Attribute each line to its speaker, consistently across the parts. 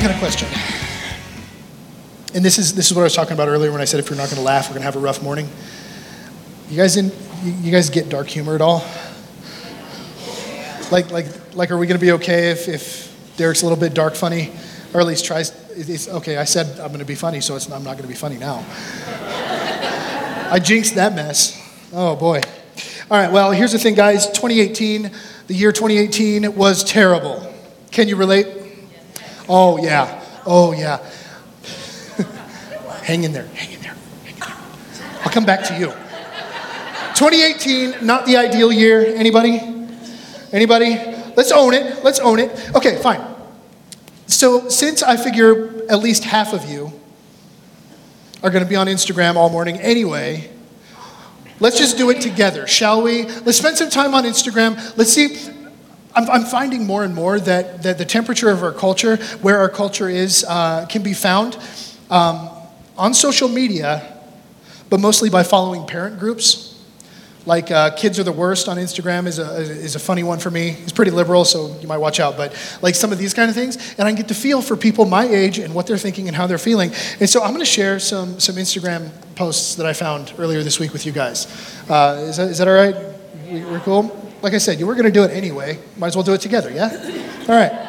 Speaker 1: I got a question. And this is, this is what I was talking about earlier when I said if you're not going to laugh, we're going to have a rough morning. You guys, you, you guys get dark humor at all? Like, like, like, are we going to be okay if, if Derek's a little bit dark funny? Or at least tries, it's, okay, I said I'm going to be funny, so I'm not going to be funny now. I jinxed that mess. Oh boy. All right, well, here's the thing, guys 2018, the year 2018 was terrible. Can you relate? Oh, yeah. Oh, yeah. hang in there, hang in there, hang in there. I'll come back to you. 2018, not the ideal year. Anybody? Anybody? Let's own it. Let's own it. Okay, fine. So, since I figure at least half of you are going to be on Instagram all morning anyway, let's just do it together, shall we? Let's spend some time on Instagram. Let's see. I'm, I'm finding more and more that, that the temperature of our culture, where our culture is, uh, can be found um, on social media, but mostly by following parent groups. Like uh, Kids Are the Worst on Instagram is a, is a funny one for me. It's pretty liberal, so you might watch out. But like some of these kind of things, and I get to feel for people my age and what they're thinking and how they're feeling. And so I'm going to share some, some Instagram posts that I found earlier this week with you guys. Uh, is, that, is that all right? We, we're cool? Like I said, you were going to do it anyway. Might as well do it together, yeah? All right.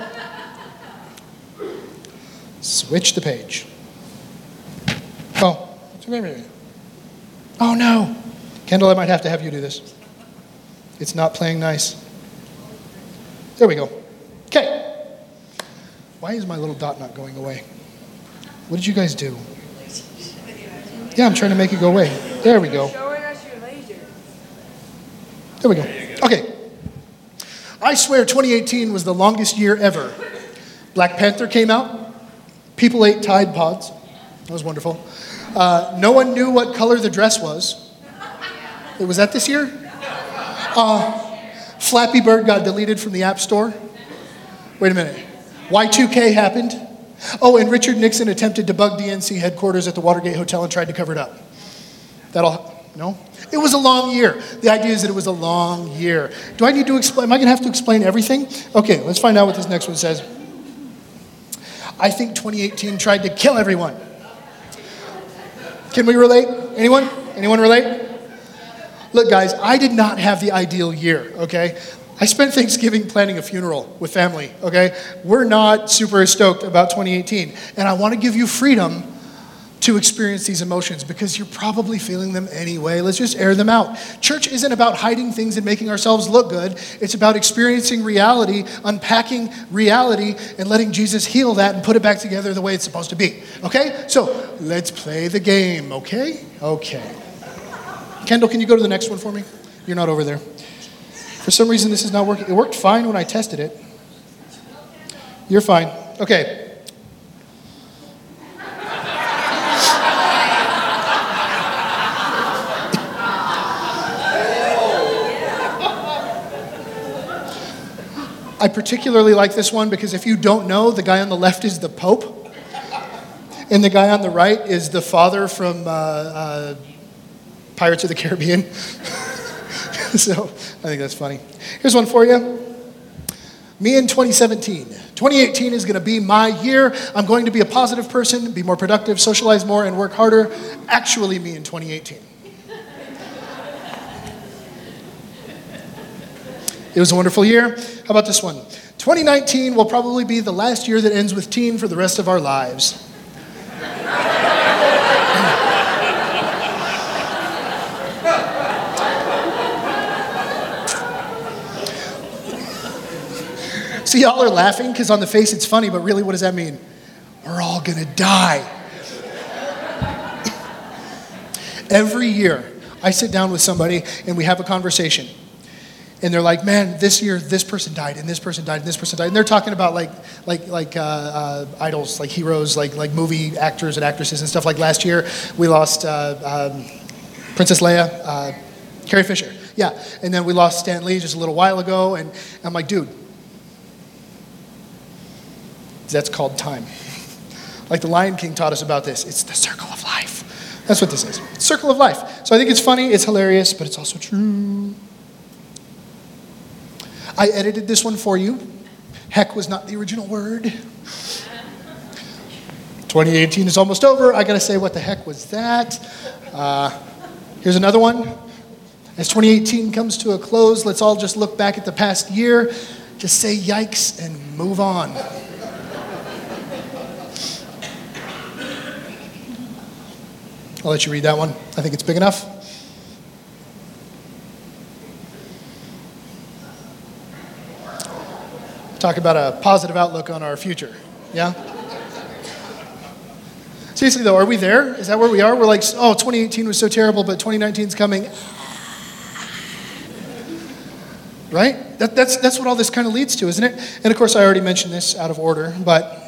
Speaker 1: Switch the page. Oh. Oh no. Kendall, I might have to have you do this. It's not playing nice. There we go. Okay. Why is my little dot not going away? What did you guys do? Yeah, I'm trying to make it go away. There we go. There we go. Okay. I swear 2018 was the longest year ever. Black Panther came out. People ate Tide Pods. That was wonderful. Uh, no one knew what color the dress was. It Was that this year? Uh, Flappy Bird got deleted from the App Store. Wait a minute. Y2K happened. Oh, and Richard Nixon attempted to bug DNC headquarters at the Watergate Hotel and tried to cover it up. That'll, no? It was a long year. The idea is that it was a long year. Do I need to explain? Am I going to have to explain everything? Okay, let's find out what this next one says. I think 2018 tried to kill everyone. Can we relate? Anyone? Anyone relate? Look, guys, I did not have the ideal year, okay? I spent Thanksgiving planning a funeral with family, okay? We're not super stoked about 2018. And I want to give you freedom to experience these emotions because you're probably feeling them anyway. Let's just air them out. Church isn't about hiding things and making ourselves look good, it's about experiencing reality, unpacking reality, and letting Jesus heal that and put it back together the way it's supposed to be. Okay? So let's play the game, okay? Okay. Kendall, can you go to the next one for me? You're not over there. For some reason, this is not working. It worked fine when I tested it. You're fine. Okay. I particularly like this one because if you don't know, the guy on the left is the Pope, and the guy on the right is the father from uh, uh, Pirates of the Caribbean. so I think that's funny. Here's one for you. Me in 2017. 2018 is going to be my year. I'm going to be a positive person, be more productive, socialize more, and work harder. Actually, me in 2018. It was a wonderful year. How about this one? 2019 will probably be the last year that ends with teen for the rest of our lives. See, y'all are laughing because on the face it's funny, but really, what does that mean? We're all gonna die. Every year, I sit down with somebody and we have a conversation. And they're like, man, this year this person died, and this person died, and this person died. And they're talking about like, like, like uh, uh, idols, like heroes, like, like movie actors and actresses and stuff. Like last year, we lost uh, um, Princess Leia, uh, Carrie Fisher. Yeah. And then we lost Stan Lee just a little while ago. And I'm like, dude, that's called time. Like the Lion King taught us about this. It's the circle of life. That's what this is. Circle of life. So I think it's funny, it's hilarious, but it's also true. I edited this one for you. Heck was not the original word. 2018 is almost over. I got to say, what the heck was that? Uh, here's another one. As 2018 comes to a close, let's all just look back at the past year, just say yikes, and move on. I'll let you read that one. I think it's big enough. Talk about a positive outlook on our future. Yeah? Seriously, though, are we there? Is that where we are? We're like, oh, 2018 was so terrible, but 2019 is coming. Right? That, that's, that's what all this kind of leads to, isn't it? And of course, I already mentioned this out of order, but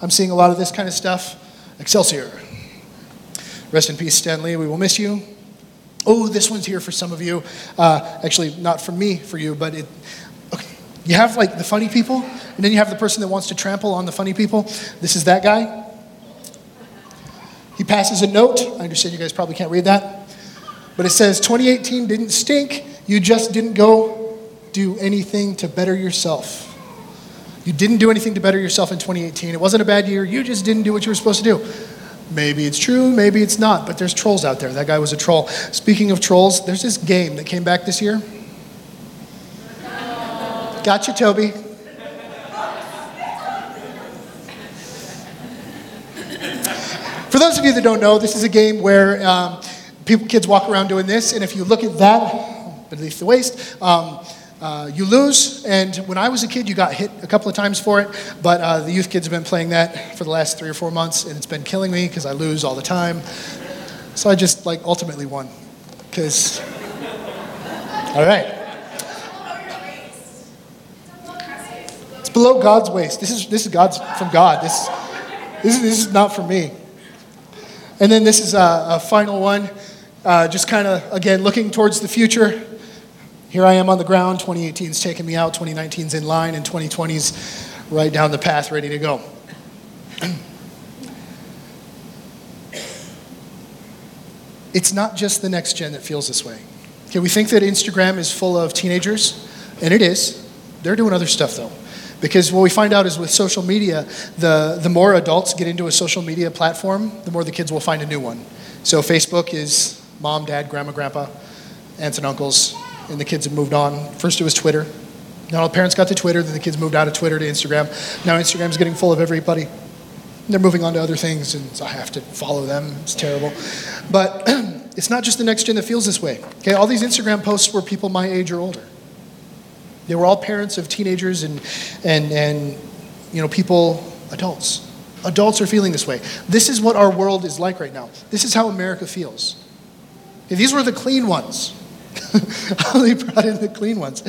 Speaker 1: I'm seeing a lot of this kind of stuff. Excelsior. Rest in peace, Stan Lee. We will miss you. Oh, this one's here for some of you. Uh, actually, not for me, for you, but it. You have like the funny people, and then you have the person that wants to trample on the funny people. This is that guy. He passes a note. I understand you guys probably can't read that. But it says 2018 didn't stink. You just didn't go do anything to better yourself. You didn't do anything to better yourself in 2018. It wasn't a bad year. You just didn't do what you were supposed to do. Maybe it's true, maybe it's not, but there's trolls out there. That guy was a troll. Speaking of trolls, there's this game that came back this year. Gotcha, Toby. For those of you that don't know, this is a game where um, people, kids walk around doing this, and if you look at that beneath the waist, um, uh, you lose. And when I was a kid, you got hit a couple of times for it, but uh, the youth kids have been playing that for the last three or four months, and it's been killing me because I lose all the time. So I just like ultimately won, because. All right. Below God's waist. This is this is God's from God. This this is, this is not for me. And then this is a, a final one, uh, just kind of, again, looking towards the future. Here I am on the ground. 2018's taking me out, 2019's in line, and 2020's right down the path, ready to go. it's not just the next gen that feels this way. Okay, we think that Instagram is full of teenagers, and it is. They're doing other stuff though. Because what we find out is with social media, the, the more adults get into a social media platform, the more the kids will find a new one. So Facebook is mom, dad, grandma, grandpa, aunts and uncles, and the kids have moved on. First it was Twitter. Now all the parents got to Twitter, then the kids moved out of Twitter to Instagram. Now Instagram's getting full of everybody. They're moving on to other things, and so I have to follow them. It's terrible. But it's not just the next gen that feels this way. Okay, all these Instagram posts were people my age or older. They were all parents of teenagers and, and, and you know, people, adults. Adults are feeling this way. This is what our world is like right now. This is how America feels. Okay, these were the clean ones. they brought in the clean ones.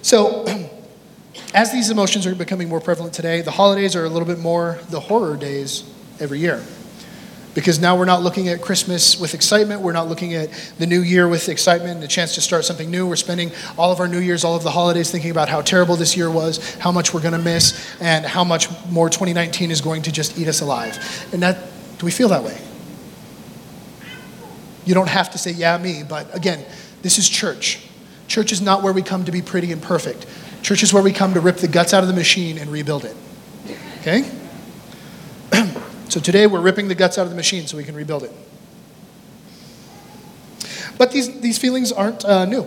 Speaker 1: So, as these emotions are becoming more prevalent today, the holidays are a little bit more the horror days every year because now we're not looking at Christmas with excitement. We're not looking at the new year with excitement and a chance to start something new. We're spending all of our New Year's, all of the holidays thinking about how terrible this year was, how much we're going to miss, and how much more 2019 is going to just eat us alive. And that, do we feel that way? You don't have to say, yeah, me, but again, this is church. Church is not where we come to be pretty and perfect. Church is where we come to rip the guts out of the machine and rebuild it. Okay? So today we're ripping the guts out of the machine so we can rebuild it. But these, these feelings aren't uh, new.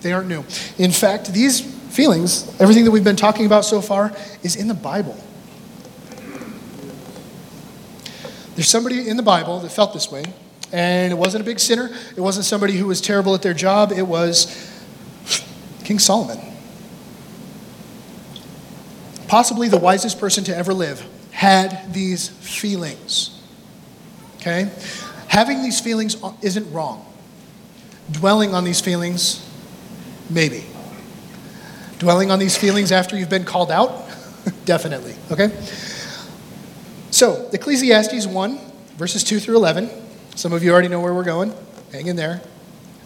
Speaker 1: They aren't new. In fact, these feelings, everything that we've been talking about so far, is in the Bible. There's somebody in the Bible that felt this way, and it wasn't a big sinner. It wasn't somebody who was terrible at their job. It was King Solomon. Possibly the wisest person to ever live had these feelings. Okay? Having these feelings isn't wrong. Dwelling on these feelings, maybe. Dwelling on these feelings after you've been called out, definitely. Okay? So, Ecclesiastes 1, verses 2 through 11. Some of you already know where we're going. Hang in there.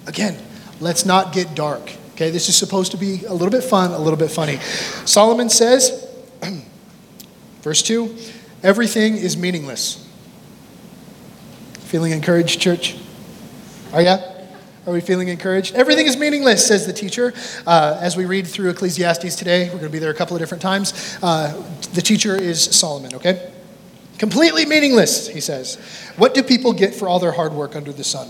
Speaker 1: Again, let's not get dark. Okay, this is supposed to be a little bit fun, a little bit funny. Solomon says, Verse 2 everything is meaningless. Feeling encouraged, church? Are ya? Are we feeling encouraged? Everything is meaningless, says the teacher. Uh, as we read through Ecclesiastes today, we're going to be there a couple of different times. Uh, the teacher is Solomon, okay? Completely meaningless, he says. What do people get for all their hard work under the sun?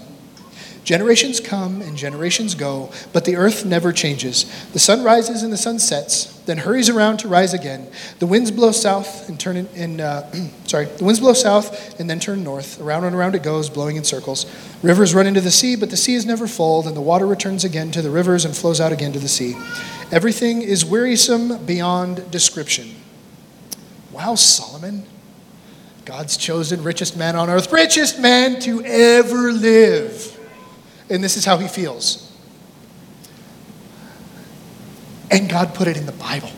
Speaker 1: Generations come and generations go, but the earth never changes. The sun rises and the sun sets, then hurries around to rise again. The winds blow south and turn in, in uh, sorry, the winds blow south and then turn north. Around and around it goes, blowing in circles. Rivers run into the sea, but the sea is never full. Then the water returns again to the rivers and flows out again to the sea. Everything is wearisome beyond description. Wow, Solomon. God's chosen richest man on earth, richest man to ever live. And this is how he feels. And God put it in the Bible.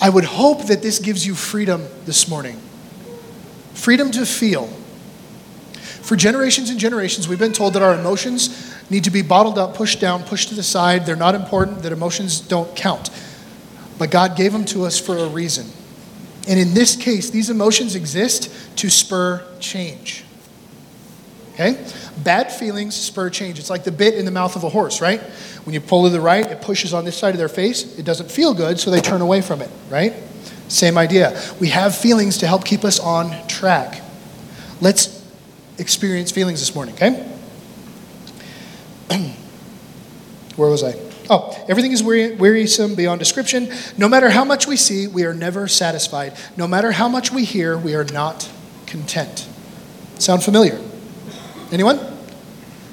Speaker 1: I would hope that this gives you freedom this morning freedom to feel. For generations and generations, we've been told that our emotions need to be bottled up, pushed down, pushed to the side. They're not important, that emotions don't count. But God gave them to us for a reason. And in this case, these emotions exist to spur change. Okay? Bad feelings spur change. It's like the bit in the mouth of a horse, right? When you pull to the right, it pushes on this side of their face. It doesn't feel good, so they turn away from it, right? Same idea. We have feelings to help keep us on track. Let's experience feelings this morning, okay? Where was I? Oh, everything is wearisome beyond description. No matter how much we see, we are never satisfied. No matter how much we hear, we are not content. Sound familiar? Anyone?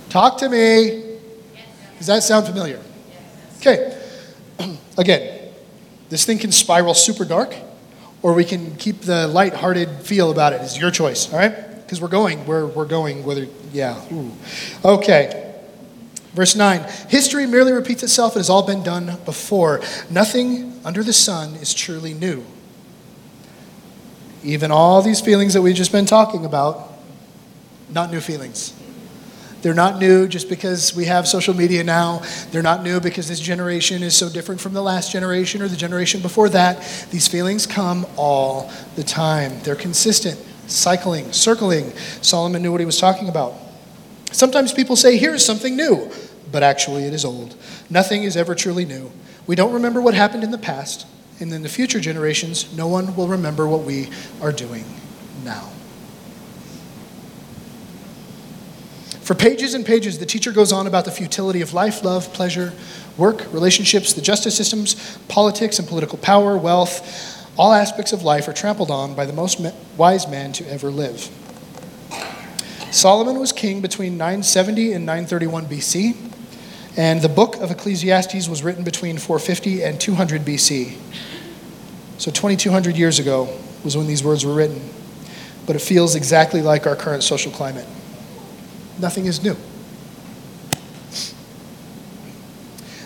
Speaker 1: Talk to me. Does that sound familiar? Okay. Again, this thing can spiral super dark, or we can keep the light-hearted feel about it. It's your choice, all right? Because we're going, we're, we're going, whether, yeah. Ooh. Okay. Verse 9 History merely repeats itself. It has all been done before. Nothing under the sun is truly new. Even all these feelings that we've just been talking about not new feelings. They're not new just because we have social media now. They're not new because this generation is so different from the last generation or the generation before that. These feelings come all the time. They're consistent, cycling, circling. Solomon knew what he was talking about. Sometimes people say, Here is something new, but actually it is old. Nothing is ever truly new. We don't remember what happened in the past, and in the future generations, no one will remember what we are doing now. For pages and pages, the teacher goes on about the futility of life, love, pleasure, work, relationships, the justice systems, politics, and political power, wealth. All aspects of life are trampled on by the most wise man to ever live. Solomon was king between 970 and 931 BC, and the book of Ecclesiastes was written between 450 and 200 BC. So 2200 years ago was when these words were written, but it feels exactly like our current social climate nothing is new.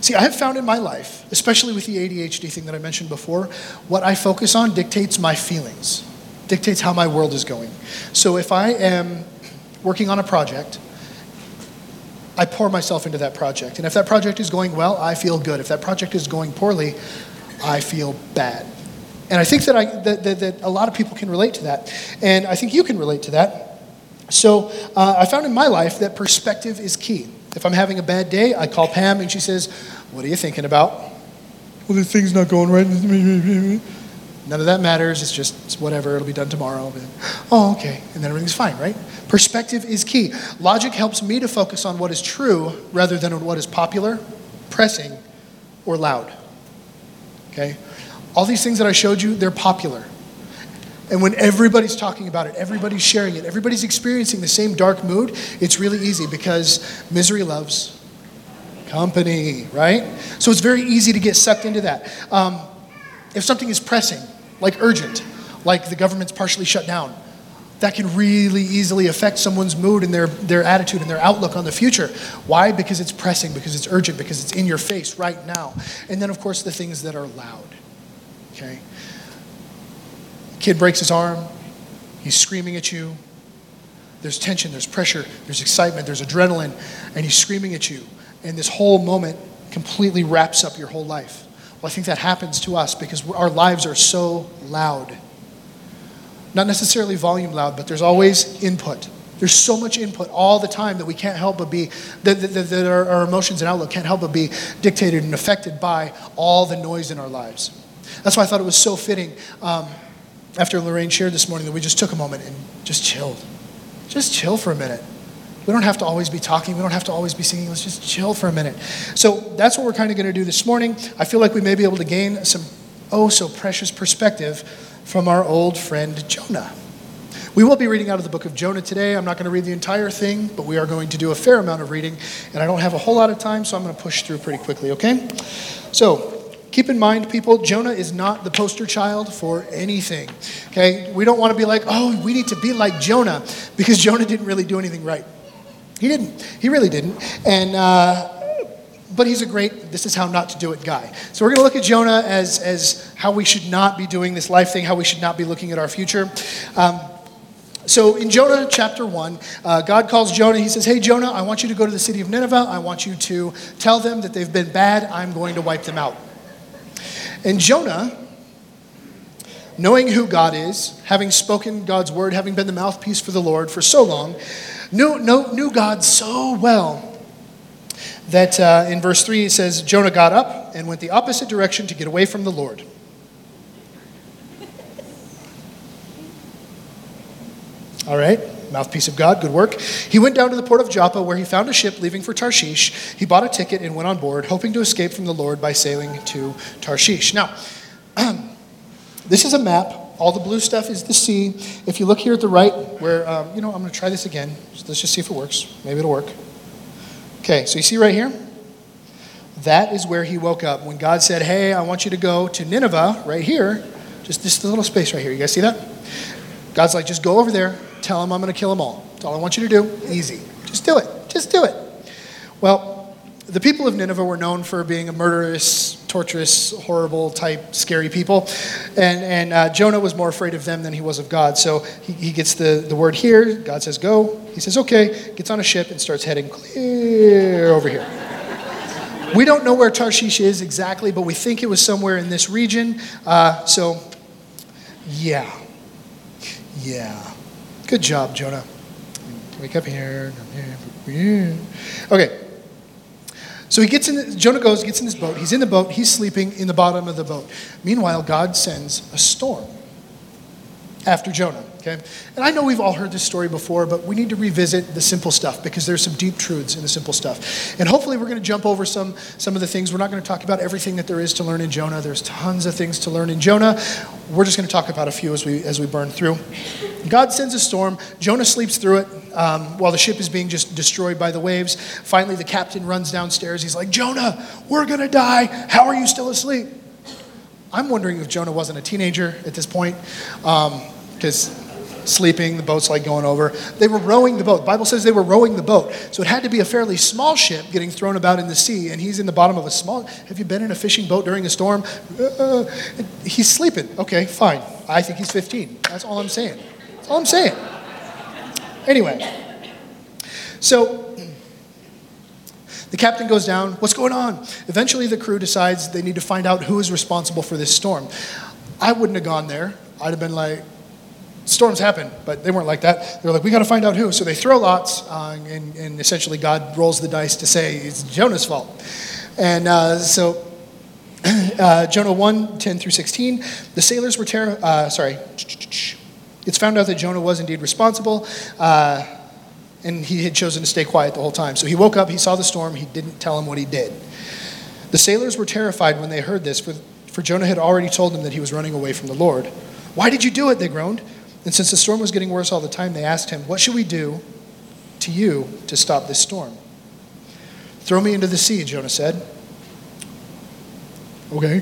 Speaker 1: See, I have found in my life, especially with the ADHD thing that I mentioned before, what I focus on dictates my feelings, dictates how my world is going. So if I am working on a project, I pour myself into that project. And if that project is going well, I feel good. If that project is going poorly, I feel bad. And I think that, I, that, that, that a lot of people can relate to that. And I think you can relate to that. So uh, I found in my life that perspective is key. If I'm having a bad day, I call Pam and she says, What are you thinking about? Well, the thing's not going right. None of that matters. It's just it's whatever. It'll be done tomorrow. oh, okay. And then everything's fine, right? Perspective is key. Logic helps me to focus on what is true rather than on what is popular, pressing, or loud. Okay? All these things that I showed you, they're popular. And when everybody's talking about it, everybody's sharing it, everybody's experiencing the same dark mood, it's really easy because misery loves company, right? So it's very easy to get sucked into that. Um, if something is pressing, like urgent, like the government's partially shut down, that can really easily affect someone's mood and their, their attitude and their outlook on the future. Why? Because it's pressing, because it's urgent, because it's in your face right now. And then, of course, the things that are loud. Okay? Kid breaks his arm, he's screaming at you. There's tension, there's pressure, there's excitement, there's adrenaline, and he's screaming at you. And this whole moment completely wraps up your whole life. Well, I think that happens to us because our lives are so loud. Not necessarily volume loud, but there's always input. There's so much input all the time that we can't help but be, that, that, that our, our, emotions and outlook can't help but be dictated and affected by all the noise in our lives. That's why I thought it was so fitting. Um, after Lorraine shared this morning that we just took a moment and just chilled. Just chill for a minute. We don't have to always be talking. We don't have to always be singing. Let's just chill for a minute. So that's what we're kind of going to do this morning. I feel like we may be able to gain some oh so precious perspective from our old friend Jonah. We will be reading out of the book of Jonah today. I'm not going to read the entire thing, but we are going to do a fair amount of reading. And I don't have a whole lot of time, so I'm going to push through pretty quickly, okay? So, keep in mind, people, Jonah is not the poster child for anything. Okay? We don't want to be like, oh, we need to be like Jonah, because Jonah didn't really do anything right. He didn't. He really didn't. And, uh, but he's a great, this is how not to do it guy. So we're going to look at Jonah as, as how we should not be doing this life thing, how we should not be looking at our future. Um, so in Jonah chapter 1, uh, God calls Jonah. He says, Hey, Jonah, I want you to go to the city of Nineveh. I want you to tell them that they've been bad. I'm going to wipe them out. And Jonah, knowing who God is, having spoken God's word, having been the mouthpiece for the Lord for so long, knew, knew, knew God so well that uh, in verse 3 it says, Jonah got up and went the opposite direction to get away from the Lord. All right, mouthpiece of God, good work. He went down to the port of Joppa where he found a ship leaving for Tarshish. He bought a ticket and went on board, hoping to escape from the Lord by sailing to Tarshish. Now, this is a map. All the blue stuff is the sea. If you look here at the right, where, um, you know, I'm going to try this again. Let's just see if it works. Maybe it'll work. Okay, so you see right here? That is where he woke up. When God said, Hey, I want you to go to Nineveh, right here, just this little space right here. You guys see that? God's like, just go over there, Tell him I'm going to kill them all. That's all I want you to do. Easy. Just do it. Just do it. Well, the people of Nineveh were known for being a murderous, torturous, horrible type, scary people. And, and uh, Jonah was more afraid of them than he was of God. So he, he gets the, the word here. God says, go. He says, okay. Gets on a ship and starts heading clear over here. We don't know where Tarshish is exactly, but we think it was somewhere in this region. Uh, so, yeah. Yeah. Good job, Jonah. Wake up here. Okay. So he gets in, Jonah goes, gets in his boat. He's in the boat. He's sleeping in the bottom of the boat. Meanwhile, God sends a storm after Jonah. Okay? And I know we've all heard this story before, but we need to revisit the simple stuff because there's some deep truths in the simple stuff. And hopefully we're going to jump over some, some of the things. We're not going to talk about everything that there is to learn in Jonah. There's tons of things to learn in Jonah. We're just going to talk about a few as we, as we burn through. God sends a storm. Jonah sleeps through it um, while the ship is being just destroyed by the waves. Finally, the captain runs downstairs. He's like, Jonah, we're going to die. How are you still asleep? I'm wondering if Jonah wasn't a teenager at this point. Because um, sleeping, the boat's like going over. They were rowing the boat. The Bible says they were rowing the boat. So it had to be a fairly small ship getting thrown about in the sea, and he's in the bottom of a small. Have you been in a fishing boat during a storm? Uh, he's sleeping. Okay, fine. I think he's 15. That's all I'm saying. That's all I'm saying. Anyway, so the captain goes down. What's going on? Eventually, the crew decides they need to find out who is responsible for this storm. I wouldn't have gone there. I'd have been like, storms happen, but they weren't like that. They were like, we got to find out who. So they throw lots, uh, and, and, essentially God rolls the dice to say it's Jonah's fault. And uh, so uh, Jonah 1 10 through 16, the sailors were terrified. Uh, sorry. It's found out that Jonah was indeed responsible, uh, and he had chosen to stay quiet the whole time. So he woke up, he saw the storm, he didn't tell him what he did. The sailors were terrified when they heard this, for, for Jonah had already told them that he was running away from the Lord. Why did you do it? They groaned. And since the storm was getting worse all the time, they asked him, What should we do to you to stop this storm? Throw me into the sea, Jonah said. Okay.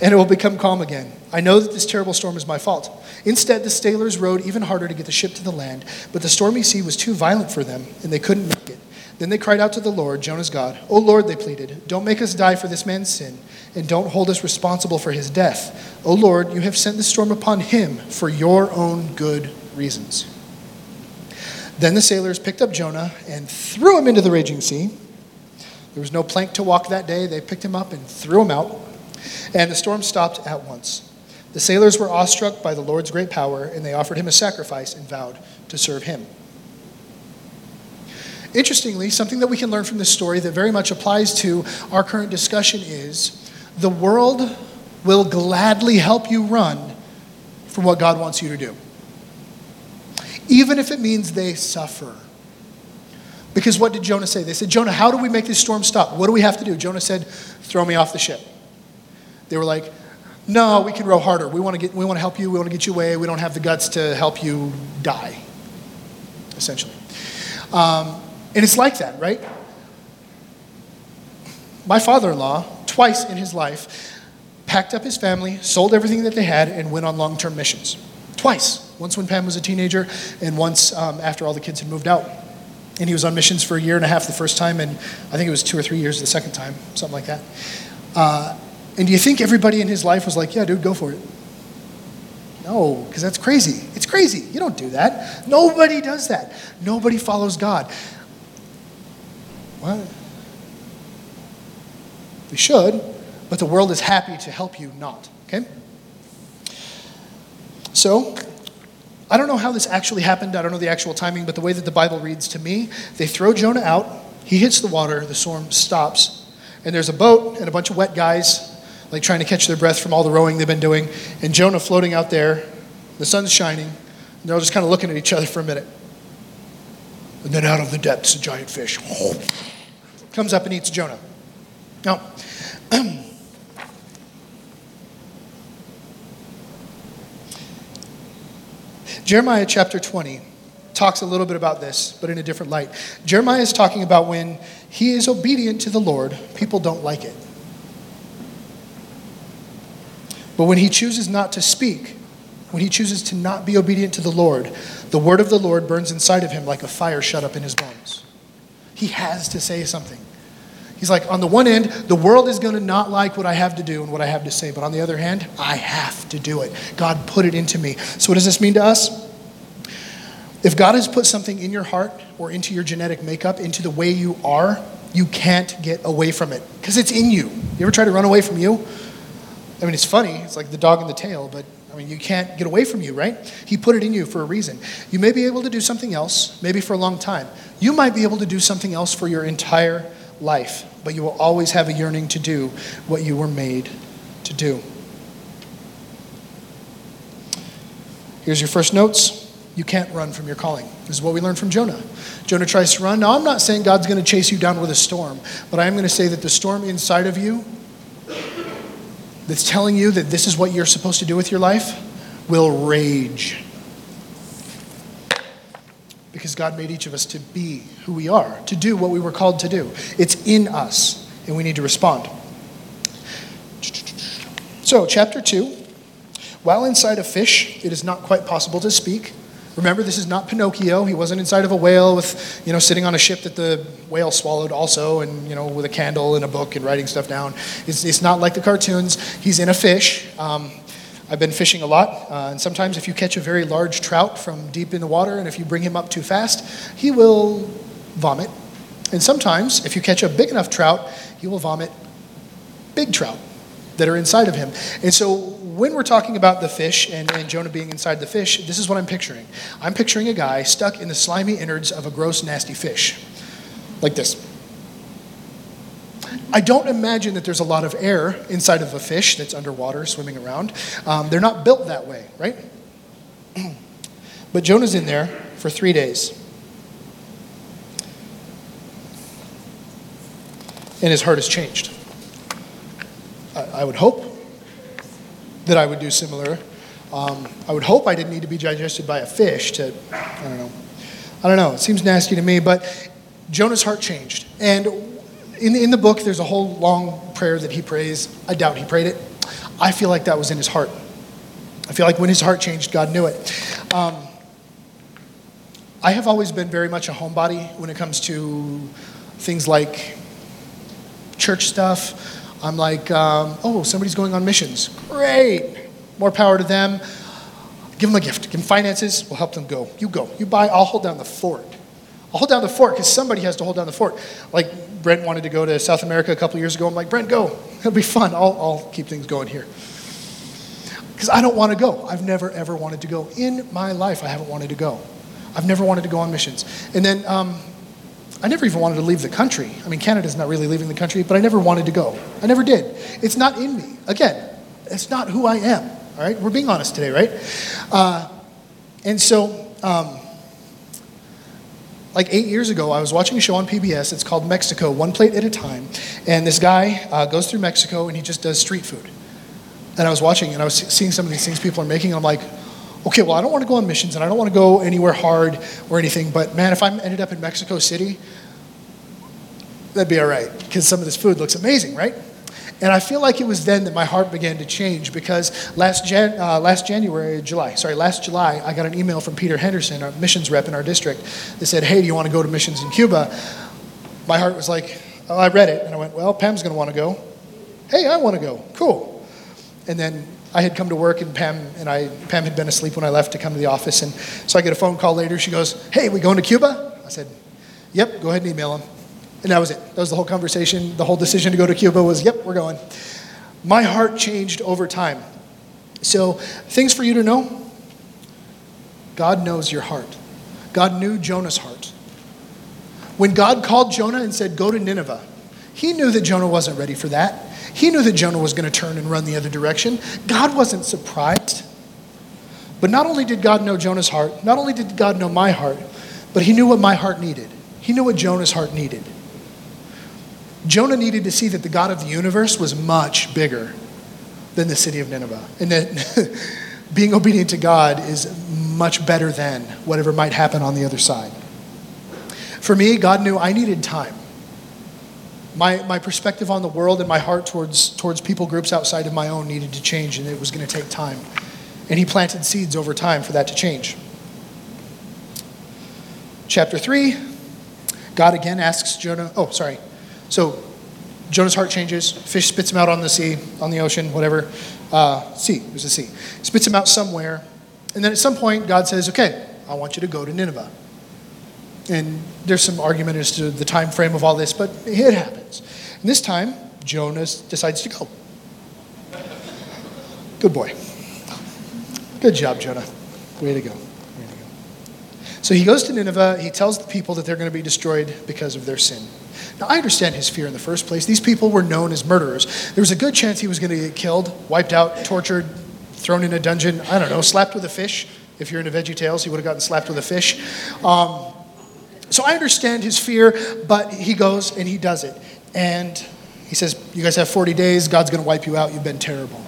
Speaker 1: And it will become calm again. I know that this terrible storm is my fault. Instead, the sailors rowed even harder to get the ship to the land, but the stormy sea was too violent for them, and they couldn't make it. Then they cried out to the Lord, Jonah's God. O Lord, they pleaded, don't make us die for this man's sin, and don't hold us responsible for his death. O Lord, you have sent the storm upon him for your own good reasons. Then the sailors picked up Jonah and threw him into the raging sea. There was no plank to walk that day. They picked him up and threw him out, and the storm stopped at once. The sailors were awestruck by the Lord's great power, and they offered him a sacrifice and vowed to serve him. Interestingly, something that we can learn from this story that very much applies to our current discussion is the world will gladly help you run from what God wants you to do. Even if it means they suffer. Because what did Jonah say? They said, Jonah, how do we make this storm stop? What do we have to do? Jonah said, throw me off the ship. They were like, no, we can row harder. We want to get, we want to help you. We want to get you away. We don't have the guts to help you die, essentially. Um, and it's like that, right? My father-in-law, twice in his life, packed up his family, sold everything that they had, and went on long-term missions. Twice. Once when Pam was a teenager, and once um, after all the kids had moved out. And he was on missions for a year and a half the first time, and I think it was two or three years the second time, something like that. Uh, and do you think everybody in his life was like, yeah, dude, go for it? No, because that's crazy. It's crazy. You don't do that. Nobody does that. Nobody follows God. What? We should, but the world is happy to help you not, okay? So, I don't know how this actually happened. I don't know the actual timing, but the way that the Bible reads to me, they throw Jonah out. He hits the water. The storm stops. And there's a boat and a bunch of wet guys, like trying to catch their breath from all the rowing they've been doing. And Jonah floating out there. The sun's shining. And they're all just kind of looking at each other for a minute. And then out of the depths, a giant fish comes up and eats Jonah. Now, Jeremiah chapter 20 talks a little bit about this, but in a different light. Jeremiah is talking about when he is obedient to the Lord, people don't like it. But when he chooses not to speak, when he chooses to not be obedient to the Lord, the word of the Lord burns inside of him like a fire shut up in his bones. He has to say something. He's like, on the one end, the world is going to not like what I have to do and what I have to say. But on the other hand, I have to do it. God put it into me. So, what does this mean to us? If God has put something in your heart or into your genetic makeup, into the way you are, you can't get away from it because it's in you. You ever try to run away from you? I mean, it's funny. It's like the dog and the tail, but I mean, you can't get away from you, right? He put it in you for a reason. You may be able to do something else, maybe for a long time. You might be able to do something else for your entire life, but you will always have a yearning to do what you were made to do. Here's your first notes. You can't run from your calling. This is what we learned from Jonah. Jonah tries to run. Now, I'm not saying God's going to chase you down with a storm, but I am going to say that the storm inside of you that's telling you that this is what you're supposed to do with your life will rage because God made each of us to be who we are, to do what we were called to do. It's in us, and we need to respond. So, chapter 2 while inside a fish, it is not quite possible to speak. Remember, this is not Pinocchio. He wasn't inside of a whale with, you know, sitting on a ship that the whale swallowed also, and, you know, with a candle and a book and writing stuff down. It's, it's not like the cartoons. He's in a fish. Um, I've been fishing a lot, uh, and sometimes if you catch a very large trout from deep in the water, and if you bring him up too fast, he will vomit. And sometimes, if you catch a big enough trout, he will vomit big trout that are inside of him. And so, when we're talking about the fish and, and Jonah being inside the fish, this is what I'm picturing. I'm picturing a guy stuck in the slimy innards of a gross, nasty fish, like this. I don't imagine that there's a lot of air inside of a fish that's underwater swimming around. Um, they're not built that way, right? but Jonah's in there for three days. And his heart has changed. I, I would hope that I would do similar. Um, I would hope I didn't need to be digested by a fish to, I don't know. I don't know. It seems nasty to me, but Jonah's heart changed. And in the, in the book, there's a whole long prayer that he prays. I doubt he prayed it. I feel like that was in his heart. I feel like when his heart changed, God knew it. Um, I have always been very much a homebody when it comes to things like church stuff. I'm like, um, oh, somebody's going on missions. Great. More power to them. Give them a gift. Give them finances. We'll help them go. You go. You buy. I'll hold down the fort. I'll hold down the fort because somebody has to hold down the fort. Like Brent wanted to go to South America a couple years ago. I'm like, Brent, go. It'll be fun. I'll, I'll keep things going here. Because I don't want to go. I've never, ever wanted to go. In my life, I haven't wanted to go. I've never wanted to go on missions. And then um, I never even wanted to leave the country. I mean, Canada's not really leaving the country, but I never wanted to go. I never did. It's not in me. Again, it's not who I am. All right, we're being honest today, right? Uh, and so, um, like eight years ago, I was watching a show on PBS. It's called Mexico, One Plate at a Time. And this guy uh, goes through Mexico and he just does street food. And I was watching and I was seeing some of these things people are making. And I'm like, okay, well, I don't want to go on missions and I don't want to go anywhere hard or anything. But man, if I ended up in Mexico City, that'd be all right because some of this food looks amazing, right? And I feel like it was then that my heart began to change because last, Jan, uh, last January, July, sorry, last July, I got an email from Peter Henderson, our missions rep in our district, that said, hey, do you want to go to missions in Cuba? My heart was like, oh, I read it. And I went, well, Pam's going to want to go. Hey, I want to go. Cool. And then I had come to work and Pam and I, Pam had been asleep when I left to come to the office. And so I get a phone call later. She goes, hey, we going to Cuba? I said, yep, go ahead and email him. And that was it. That was the whole conversation. The whole decision to go to Cuba was, yep, we're going. My heart changed over time. So, things for you to know God knows your heart. God knew Jonah's heart. When God called Jonah and said, Go to Nineveh, he knew that Jonah wasn't ready for that. He knew that Jonah was going to turn and run the other direction. God wasn't surprised. But not only did God know Jonah's heart, not only did God know my heart, but he knew what my heart needed. He knew what Jonah's heart needed. Jonah needed to see that the God of the universe was much bigger than the city of Nineveh, and that being obedient to God is much better than whatever might happen on the other side. For me, God knew I needed time. My, my perspective on the world and my heart towards, towards people groups outside of my own needed to change, and it was going to take time. And He planted seeds over time for that to change. Chapter 3, God again asks Jonah, oh, sorry, so Jonah's heart changes. Fish spits him out on the sea, on the ocean, whatever. Uh, sea, there's a sea. Spits him out somewhere. And then at some point, God says, okay, I want you to go to Nineveh. And there's some argument as to the time frame of all this, but it happens. And this time, Jonah decides to go. Good boy. Good job, Jonah. Way to go. Way to go. So he goes to Nineveh. He tells the people that they're going to be destroyed because of their sin. Now, I understand his fear in the first place. These people were known as murderers. There was a good chance he was going to get killed, wiped out, tortured, thrown in a dungeon, I don't know, slapped with a fish. If you're into Veggie Tales, he would have gotten slapped with a fish. Um, so I understand his fear, but he goes and he does it. And he says, You guys have 40 days, God's going to wipe you out, you've been terrible.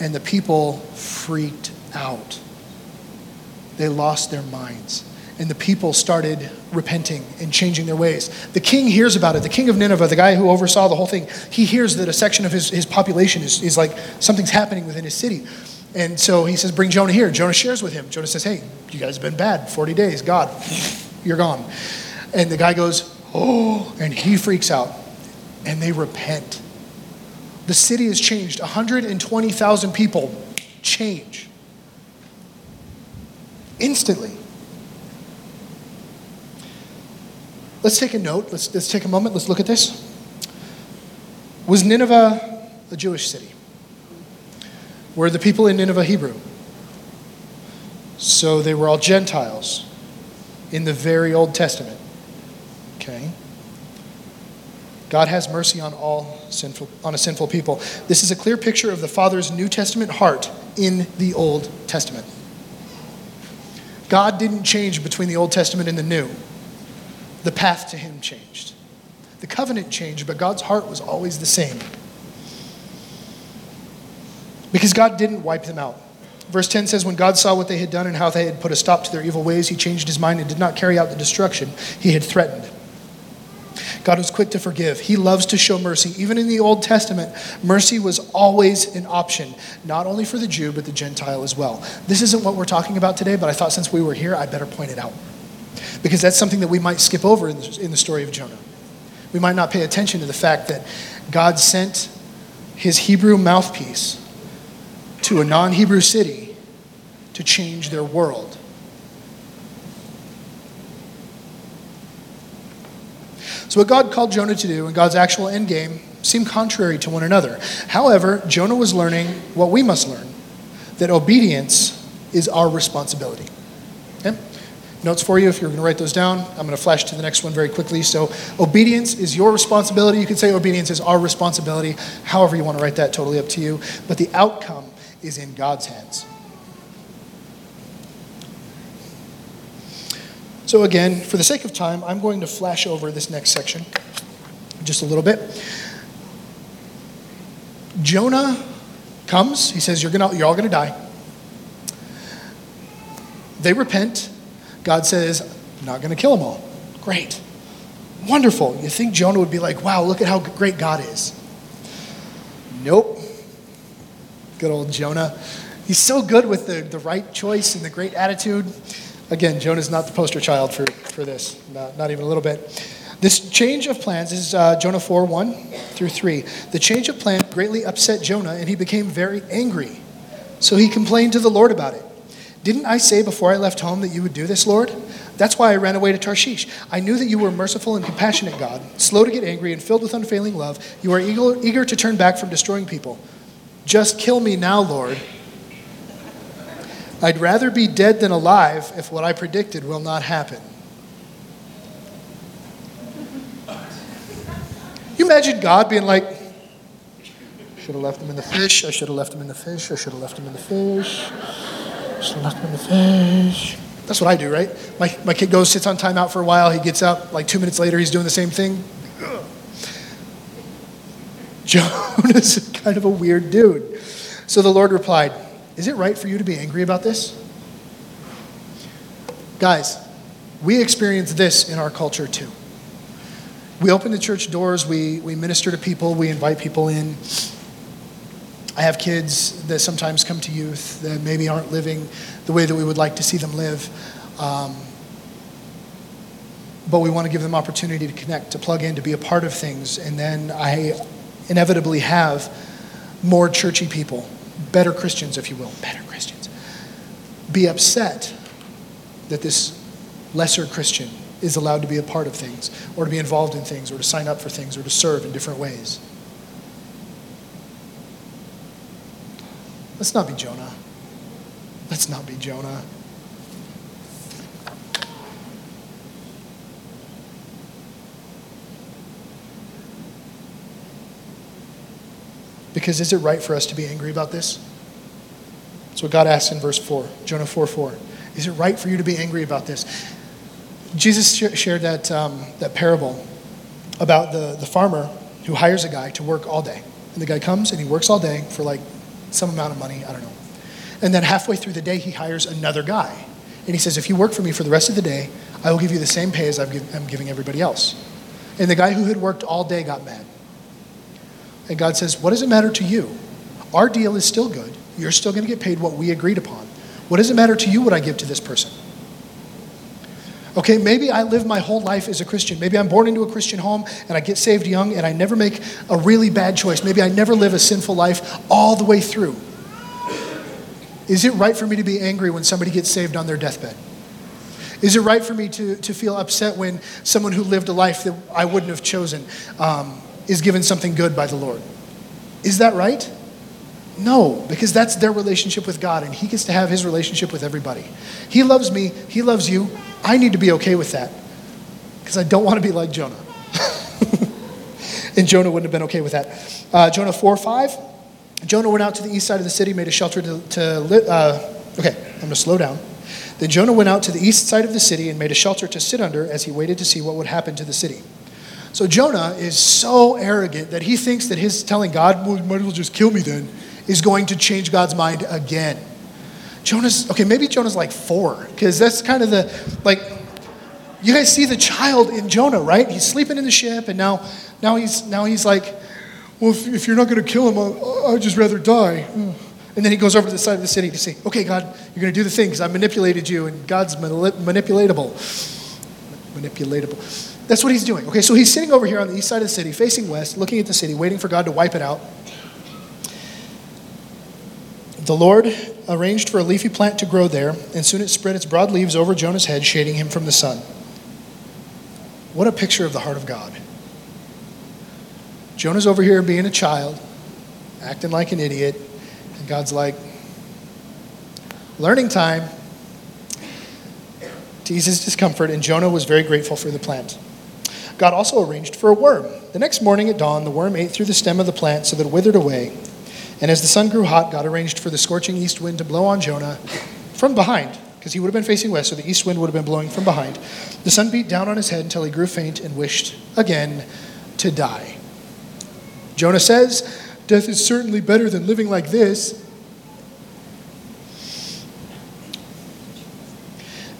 Speaker 1: And the people freaked out. They lost their minds and the people started repenting and changing their ways. The king hears about it. The king of Nineveh, the guy who oversaw the whole thing, he hears that a section of his, his population is, is like something's happening within his city. And so he says, Bring Jonah here. Jonah shares with him. Jonah says, Hey, you guys have been bad 40 days. God, you're gone. And the guy goes, Oh, and he freaks out. And they repent. The city has changed. 120,000 people change instantly. Let's take a note. Let's, let's take a moment. Let's look at this. Was Nineveh a Jewish city? Were the people in Nineveh Hebrew? So they were all Gentiles in the very Old Testament. Okay? God has mercy on all sinful on a sinful people. This is a clear picture of the Father's New Testament heart in the Old Testament. God didn't change between the Old Testament and the New the path to Him changed. The covenant changed, but God's heart was always the same. Because God didn't wipe them out. Verse 10 says, When God saw what they had done and how they had put a stop to their evil ways, He changed His mind and did not carry out the destruction He had threatened. God was quick to forgive. He loves to show mercy. Even in the Old Testament, mercy was always an option, not only for the Jew, but the Gentile as well. This isn't what we're talking about today, but I thought since we were here, I better point it out because that's something that we might skip over in the, in the story of Jonah. We might not pay attention to the fact that God sent his Hebrew mouthpiece to a non Hebrew city to change their world. So, what God called Jonah to do and God's actual end game seem contrary to one another. However, Jonah was learning what we must learn that obedience is our responsibility. Okay? notes for you if you're going to write those down. I'm going to flash to the next one very quickly. So, obedience is your responsibility. You could say obedience is our responsibility. However, you want to write that, totally up to you. But the outcome is in God's hands. So, again, for the sake of time, I'm going to flash over this next section just a little bit. Jonah comes, he says, You're, gonna, you're all going to die. They repent. God says, I'm not going to kill them all. Great. Wonderful. You think Jonah would be like, Wow, look at how great God is. Nope. Good old Jonah. He's so good with the, the right choice and the great attitude. Again, Jonah's not the poster child for, for this, not, not even a little bit. This change of plans is uh, Jonah 4 1 through 3. The change of plan greatly upset Jonah, and he became very angry. So he complained to the Lord about it. Didn't I say before I left home that you would do this, Lord? That's why I ran away to Tarshish. I knew that you were merciful and compassionate God, slow to get angry and filled with unfailing love. You are eager, eager to turn back from destroying people. Just kill me now, Lord, I'd rather be dead than alive if what I predicted will not happen. You imagine God being like, should have left him in the fish, I should have left him in the fish, I should have left him in the fish, I should have left him in the fish. That's what I do, right? My, my kid goes, sits on timeout for a while, he gets up, like two minutes later, he's doing the same thing. Jonah's kind of a weird dude. So the Lord replied, is it right for you to be angry about this? Guys, we experience this in our culture too. We open the church doors, we, we minister to people, we invite people in. I have kids that sometimes come to youth that maybe aren't living the way that we would like to see them live. Um, but we want to give them opportunity to connect, to plug in, to be a part of things. And then I inevitably have more churchy people better Christians, if you will, better Christians, be upset that this lesser Christian is allowed to be a part of things, or to be involved in things, or to sign up for things, or to serve in different ways. Let's not be Jonah. Let's not be Jonah. Because is it right for us to be angry about this? That's what God asks in verse 4, Jonah 4 4. Is it right for you to be angry about this? Jesus shared that, um, that parable about the, the farmer who hires a guy to work all day. And the guy comes and he works all day for like some amount of money, I don't know. And then halfway through the day, he hires another guy. And he says, If you work for me for the rest of the day, I will give you the same pay as I'm giving everybody else. And the guy who had worked all day got mad. And God says, What does it matter to you? Our deal is still good. You're still going to get paid what we agreed upon. What does it matter to you what I give to this person? Okay, maybe I live my whole life as a Christian. Maybe I'm born into a Christian home and I get saved young and I never make a really bad choice. Maybe I never live a sinful life all the way through. Is it right for me to be angry when somebody gets saved on their deathbed? Is it right for me to, to feel upset when someone who lived a life that I wouldn't have chosen um, is given something good by the Lord. Is that right? No, because that's their relationship with God, and He gets to have His relationship with everybody. He loves me, He loves you. I need to be okay with that because I don't want to be like Jonah. and Jonah wouldn't have been okay with that. Uh, Jonah 4 5. Jonah went out to the east side of the city, made a shelter to, to uh, okay, I'm going to slow down. Then Jonah went out to the east side of the city and made a shelter to sit under as he waited to see what would happen to the city. So Jonah is so arrogant that he thinks that his telling God, well, might as well just kill me then, is going to change God's mind again. Jonah's, okay, maybe Jonah's like four, because that's kind of the, like, you guys see the child in Jonah, right? He's sleeping in the ship, and now, now he's, now he's like, well, if, if you're not going to kill him, I'll, I'd just rather die. And then he goes over to the side of the city to say, okay, God, you're going to do the thing because I manipulated you, and God's manipulatable. Manipulatable. That's what he's doing. Okay, so he's sitting over here on the east side of the city, facing west, looking at the city, waiting for God to wipe it out. The Lord arranged for a leafy plant to grow there, and soon it spread its broad leaves over Jonah's head, shading him from the sun. What a picture of the heart of God. Jonah's over here being a child, acting like an idiot, and God's like, learning time. To ease his discomfort, and Jonah was very grateful for the plant. God also arranged for a worm. The next morning at dawn, the worm ate through the stem of the plant so that it withered away. And as the sun grew hot, God arranged for the scorching east wind to blow on Jonah from behind, because he would have been facing west, so the east wind would have been blowing from behind. The sun beat down on his head until he grew faint and wished again to die. Jonah says, Death is certainly better than living like this.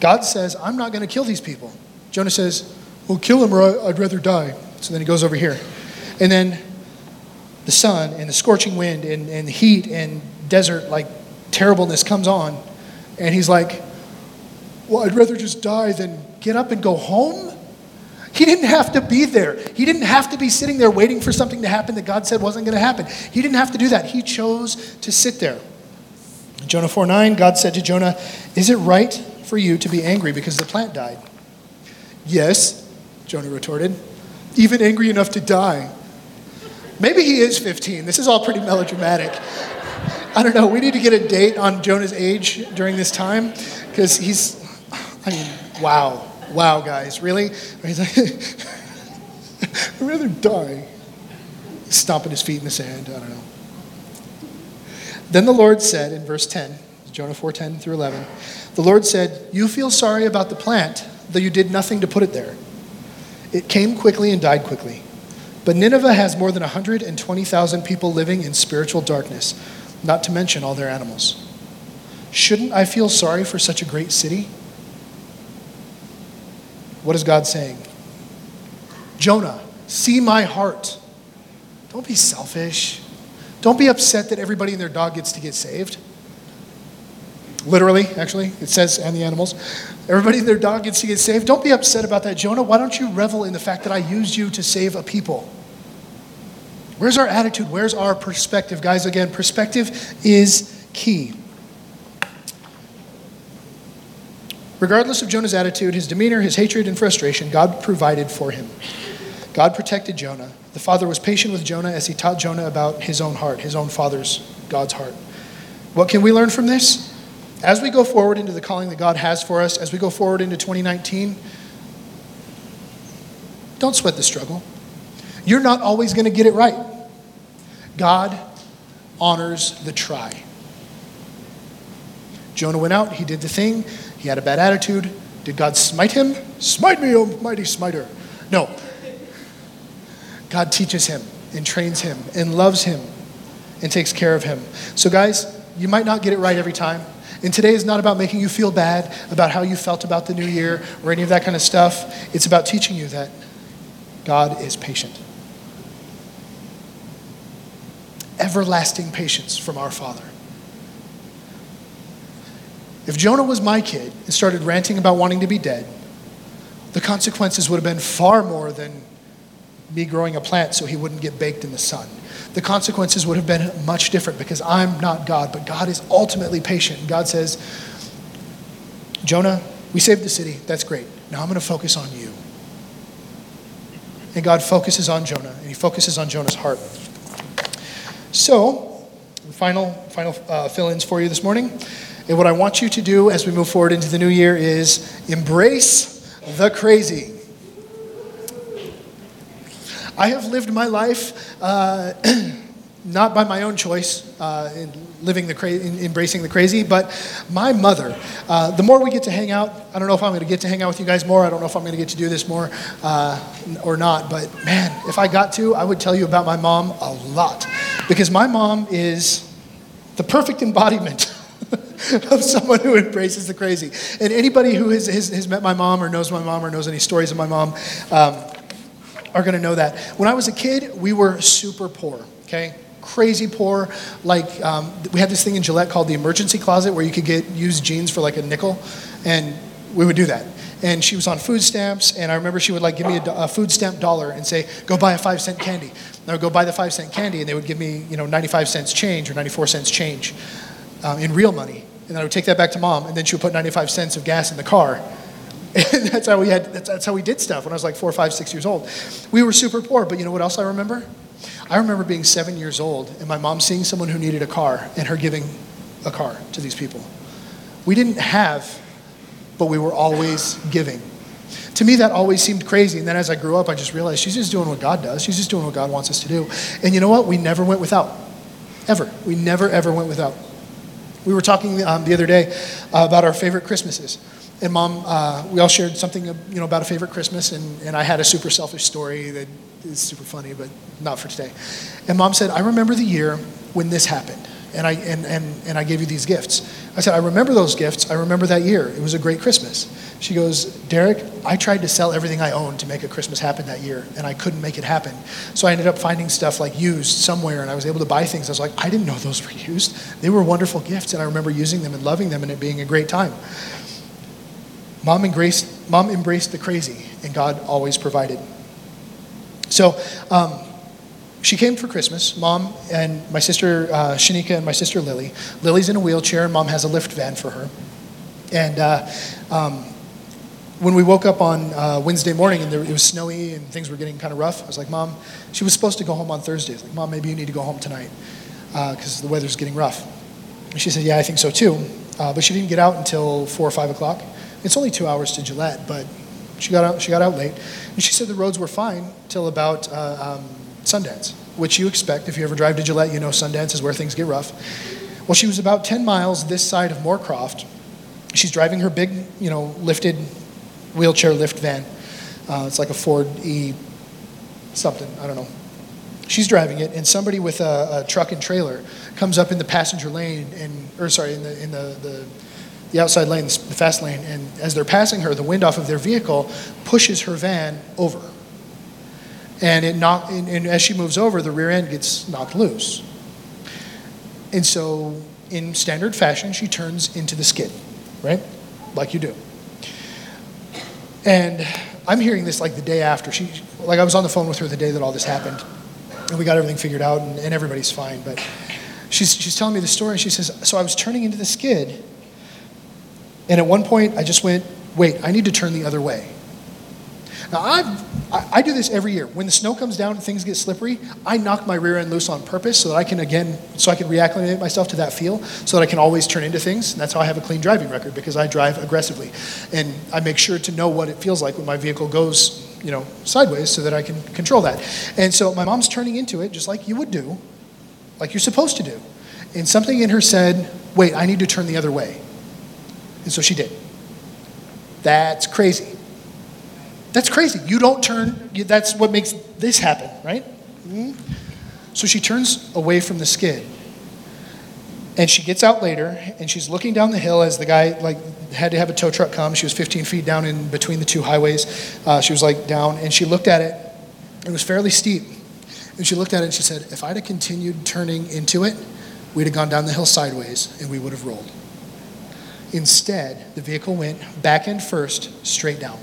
Speaker 1: God says, I'm not going to kill these people. Jonah says, Well, kill him or I'd rather die. So then he goes over here. And then the sun and the scorching wind and, and the heat and desert like terribleness comes on. And he's like, Well, I'd rather just die than get up and go home. He didn't have to be there. He didn't have to be sitting there waiting for something to happen that God said wasn't going to happen. He didn't have to do that. He chose to sit there. Jonah 4 9, God said to Jonah, Is it right for you to be angry because the plant died? Yes, Jonah retorted, even angry enough to die. Maybe he is 15. This is all pretty melodramatic. I don't know. We need to get a date on Jonah's age during this time because he's, I mean, wow. Wow, guys. Really? He's like, I'd rather die. Stomping his feet in the sand. I don't know. Then the Lord said in verse 10, Jonah 4:10 through 11, the Lord said, "You feel sorry about the plant, though you did nothing to put it there. It came quickly and died quickly. But Nineveh has more than 120,000 people living in spiritual darkness, not to mention all their animals. Shouldn't I feel sorry for such a great city?" What is God saying? Jonah, see my heart. Don't be selfish. Don't be upset that everybody and their dog gets to get saved. Literally, actually, it says, and the animals. Everybody their dog gets to get saved. Don't be upset about that, Jonah. Why don't you revel in the fact that I used you to save a people? Where's our attitude? Where's our perspective? Guys, again, perspective is key. Regardless of Jonah's attitude, his demeanor, his hatred, and frustration, God provided for him. God protected Jonah. The Father was patient with Jonah as he taught Jonah about his own heart, his own Father's, God's heart. What can we learn from this? As we go forward into the calling that God has for us, as we go forward into 2019, don't sweat the struggle. You're not always going to get it right. God honors the try. Jonah went out, he did the thing, he had a bad attitude. Did God smite him? Smite me, O mighty smiter. No. God teaches him and trains him and loves him and takes care of him. So, guys, you might not get it right every time. And today is not about making you feel bad about how you felt about the new year or any of that kind of stuff. It's about teaching you that God is patient. Everlasting patience from our Father. If Jonah was my kid and started ranting about wanting to be dead, the consequences would have been far more than me growing a plant so he wouldn't get baked in the sun. The consequences would have been much different because I'm not God, but God is ultimately patient. God says, Jonah, we saved the city. That's great. Now I'm going to focus on you. And God focuses on Jonah, and he focuses on Jonah's heart. So, final, final uh, fill ins for you this morning. And what I want you to do as we move forward into the new year is embrace the crazy. I have lived my life uh, not by my own choice, uh, in living the cra- in embracing the crazy, but my mother. Uh, the more we get to hang out, I don't know if I'm going to get to hang out with you guys more. I don't know if I'm going to get to do this more uh, or not. But man, if I got to, I would tell you about my mom a lot, because my mom is the perfect embodiment of someone who embraces the crazy. And anybody who has, has, has, met my mom or knows my mom or knows any stories of my mom um, are going to know that. When I was a kid, we were super poor, okay? Crazy poor. Like, um, we had this thing in Gillette called the emergency closet where you could get used jeans for like a nickel, and we would do that and she was on food stamps and i remember she would like give me a, a, food stamp dollar and say go buy a five cent candy and i would go buy the five cent candy and they would give me you know 95 cents change or 94 cents change um, in real money and then I would take that back to mom, and then she would put 95 cents of gas in the car. And that's how we had. That's, that's how we did stuff when I was like four, five, six years old. We were super poor, but you know what else I remember? I remember being seven years old and my mom seeing someone who needed a car and her giving a car to these people. We didn't have, but we were always giving. To me, that always seemed crazy. And then as I grew up, I just realized she's just doing what God does. She's just doing what God wants us to do. And you know what? We never went without. Ever. We never, ever went without. We were talking um, the other day uh, about our favorite Christmases. And mom, uh, we all shared something you know, about a favorite Christmas, and, and I had a super selfish story that is super funny, but not for today. And mom said, I remember the year when this happened, and I, and, and, and I gave you these gifts. I said, I remember those gifts. I remember that year. It was a great Christmas. She goes, Derek, I tried to sell everything I owned to make a Christmas happen that year, and I couldn't make it happen. So I ended up finding stuff like used somewhere, and I was able to buy things. I was like, I didn't know those were used. They were wonderful gifts, and I remember using them and loving them and it being a great time. Mom embraced, mom embraced the crazy, and God always provided. So um, she came for Christmas, mom and my sister uh, Shanika and my sister Lily. Lily's in a wheelchair, and mom has a lift van for her. And uh, um, when we woke up on uh, Wednesday morning and there, it was snowy and things were getting kind of rough, I was like, Mom, she was supposed to go home on Thursday. I was like, Mom, maybe you need to go home tonight because uh, the weather's getting rough. And she said, Yeah, I think so too. Uh, but she didn't get out until 4 or 5 o'clock. It's only two hours to Gillette, but she got out, she got out late. And she said the roads were fine till about uh, um, Sundance, which you expect. If you ever drive to Gillette, you know Sundance is where things get rough. Well, she was about 10 miles this side of Moorcroft. She's driving her big, you know, lifted wheelchair lift van. Uh, it's like a Ford E something, I don't know. She's driving it, and somebody with a, a, truck and trailer comes up in the passenger lane, and or sorry, in the in the, the the outside lane, the fast lane, and as they're passing her, the wind off of their vehicle pushes her van over. And, it knock, and, and as she moves over, the rear end gets knocked loose. And so, in standard fashion, she turns into the skid, right? Like you do. And I'm hearing this like the day after. She, like I was on the phone with her the day that all this happened, and we got everything figured out, and, and everybody's fine. But she's, she's telling me the story. She says, So I was turning into the skid, and at one point I just went, Wait, I need to turn the other way. Now, I've, I, I do this every year. When the snow comes down and things get slippery, I knock my rear end loose on purpose so that I can, again, so I can reacclimate myself to that feel so that I can always turn into things. And that's how I have a clean driving record because I drive aggressively. And I make sure to know what it feels like when my vehicle goes, you know, sideways so that I can control that. And so my mom's turning into it just like you would do, like you're supposed to do. And something in her said, wait, I need to turn the other way. And so she did. That's crazy. That's crazy. You don't turn, that's what makes this happen, right? Mm-hmm. So she turns away from the skid. And she gets out later and she's looking down the hill as the guy like had to have a tow truck come. She was 15 feet down in between the two highways. Uh, she was like down and she looked at it. It was fairly steep. And she looked at it and she said, if I'd have continued turning into it, we'd have gone down the hill sideways and we would have rolled. Instead, the vehicle went back end first, straight down.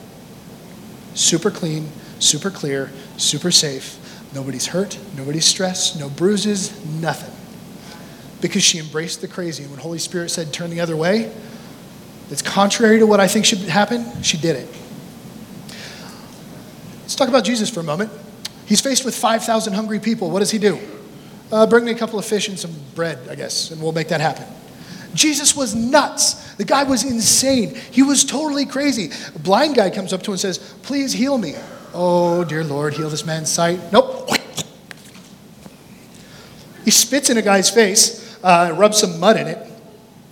Speaker 1: Super clean, super clear, super safe. Nobody's hurt, nobody's stressed, no bruises, nothing. Because she embraced the crazy. And when Holy Spirit said, turn the other way, that's contrary to what I think should happen, she did it. Let's talk about Jesus for a moment. He's faced with 5,000 hungry people. What does he do? Uh, bring me a couple of fish and some bread, I guess, and we'll make that happen. Jesus was nuts. The guy was insane. He was totally crazy. A blind guy comes up to him and says, Please heal me. Oh, dear Lord, heal this man's sight. Nope. He spits in a guy's face, uh, rubs some mud in it,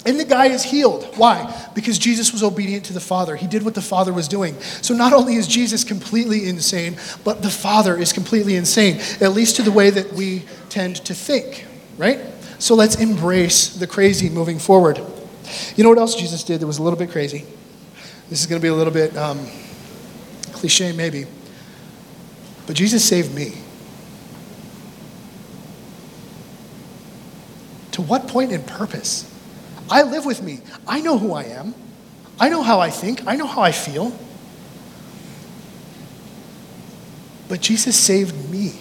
Speaker 1: and the guy is healed. Why? Because Jesus was obedient to the Father. He did what the Father was doing. So not only is Jesus completely insane, but the Father is completely insane, at least to the way that we tend to think, right? So let's embrace the crazy moving forward. You know what else Jesus did that was a little bit crazy? This is going to be a little bit um, cliche, maybe. But Jesus saved me. To what point in purpose? I live with me. I know who I am. I know how I think. I know how I feel. But Jesus saved me.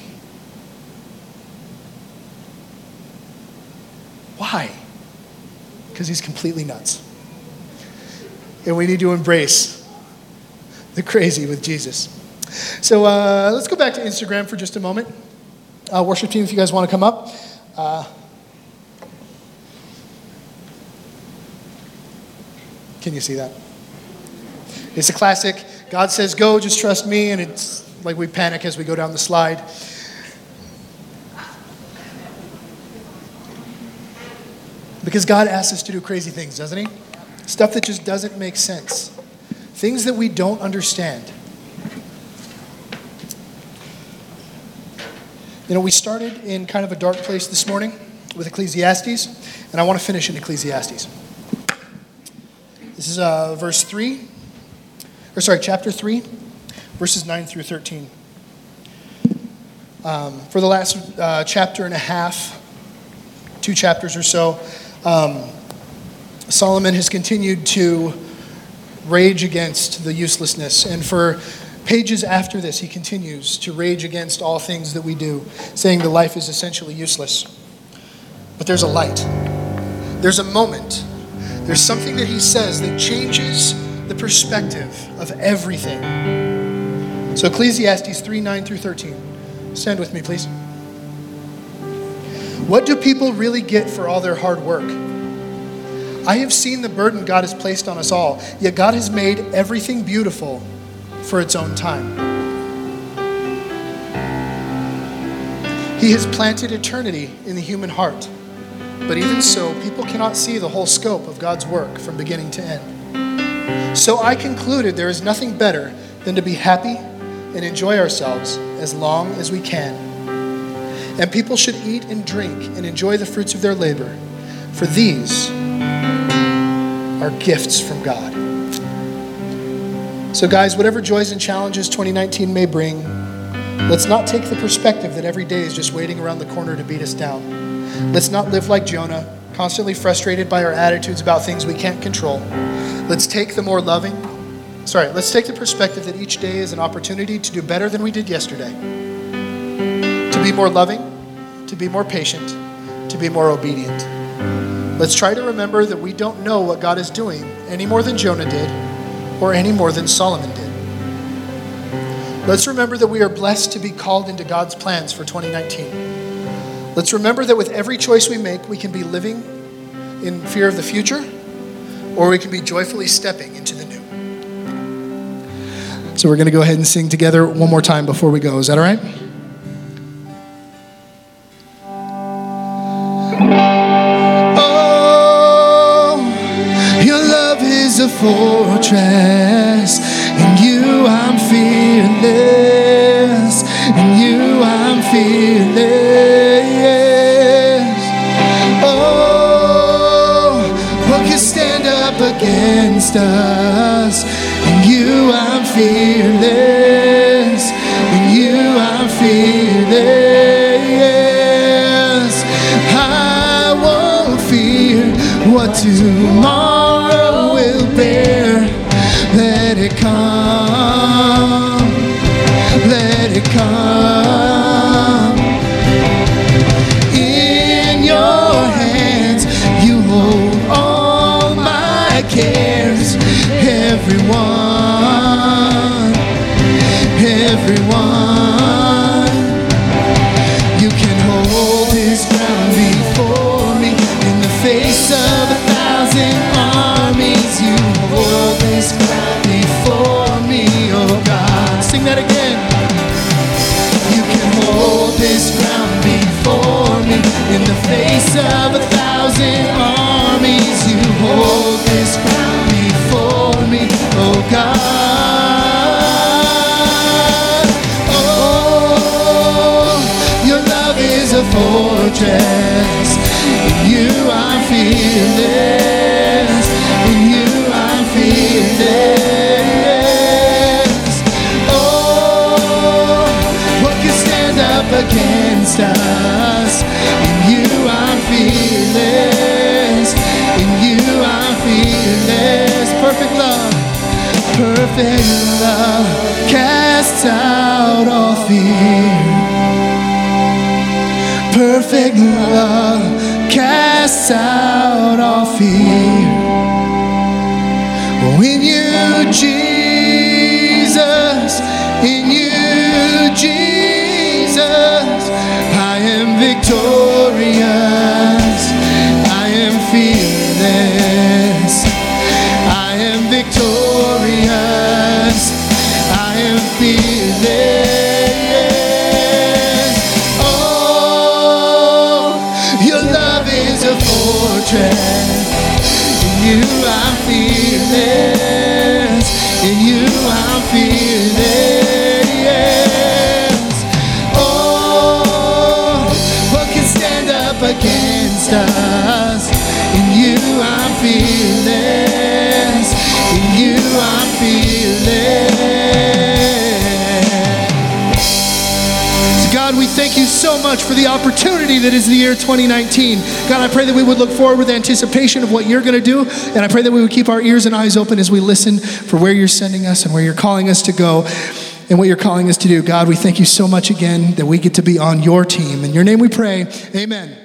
Speaker 1: Why? Because he's completely nuts. And we need to embrace the crazy with Jesus. So uh, let's go back to Instagram for just a moment. Uh, worship team, if you guys want to come up. Uh, can you see that? It's a classic. God says, go, just trust me. And it's like we panic as we go down the slide. Because God asks us to do crazy things, doesn't He? Stuff that just doesn't make sense, things that we don't understand. You know, we started in kind of a dark place this morning with Ecclesiastes, and I want to finish in Ecclesiastes. This is uh, verse 3, or sorry, chapter 3, verses 9 through 13. Um, for the last uh, chapter and a half, two chapters or so, um, Solomon has continued to rage against the uselessness. And for pages after this, he continues to rage against all things that we do, saying the life is essentially useless. But there's a light, there's a moment, there's something that he says that changes the perspective of everything. So, Ecclesiastes 3 9 through 13. Stand with me, please. What do people really get for all their hard work? I have seen the burden God has placed on us all, yet God has made everything beautiful for its own time. He has planted eternity in the human heart, but even so, people cannot see the whole scope of God's work from beginning to end. So I concluded there is nothing better than to be happy and enjoy ourselves as long as we can. And people should eat and drink and enjoy the fruits of their labor, for these are gifts from God. So, guys, whatever joys and challenges 2019 may bring, let's not take the perspective that every day is just waiting around the corner to beat us down. Let's not live like Jonah, constantly frustrated by our attitudes about things we can't control. Let's take the more loving, sorry, let's take the perspective that each day is an opportunity to do better than we did yesterday, to be more loving, to be more patient, to be more obedient. Let's try to remember that we don't know what God is doing any more than Jonah did or any more than Solomon did. Let's remember that we are blessed to be called into God's plans for 2019. Let's remember that with every choice we make, we can be living in fear of the future or we can be joyfully stepping into the new. So we're going to go ahead and sing together one more time before we go. Is that all right? A fortress. In you I'm fearless. In you I'm fearless. Oh, what can stand up against us? In you I'm fearless. Of a thousand armies. You hold this before me, oh God. Oh, your love is a fortress. You you. Oh, what can stand up against us? You fearless. In you I'm fearless. Perfect love. Perfect love casts out all fear. Perfect love casts out all fear. In you, Jesus, in you, Jesus, I am victorious. In you I'm fearless. In you I'm fearless. God, we thank you so much for the opportunity that is the year 2019. God, I pray that we would look forward with anticipation of what you're going to do. And I pray that we would keep our ears and eyes open as we listen for where you're sending us and where you're calling us to go and what you're calling us to do. God, we thank you so much again that we get to be on your team. In your name we pray. Amen.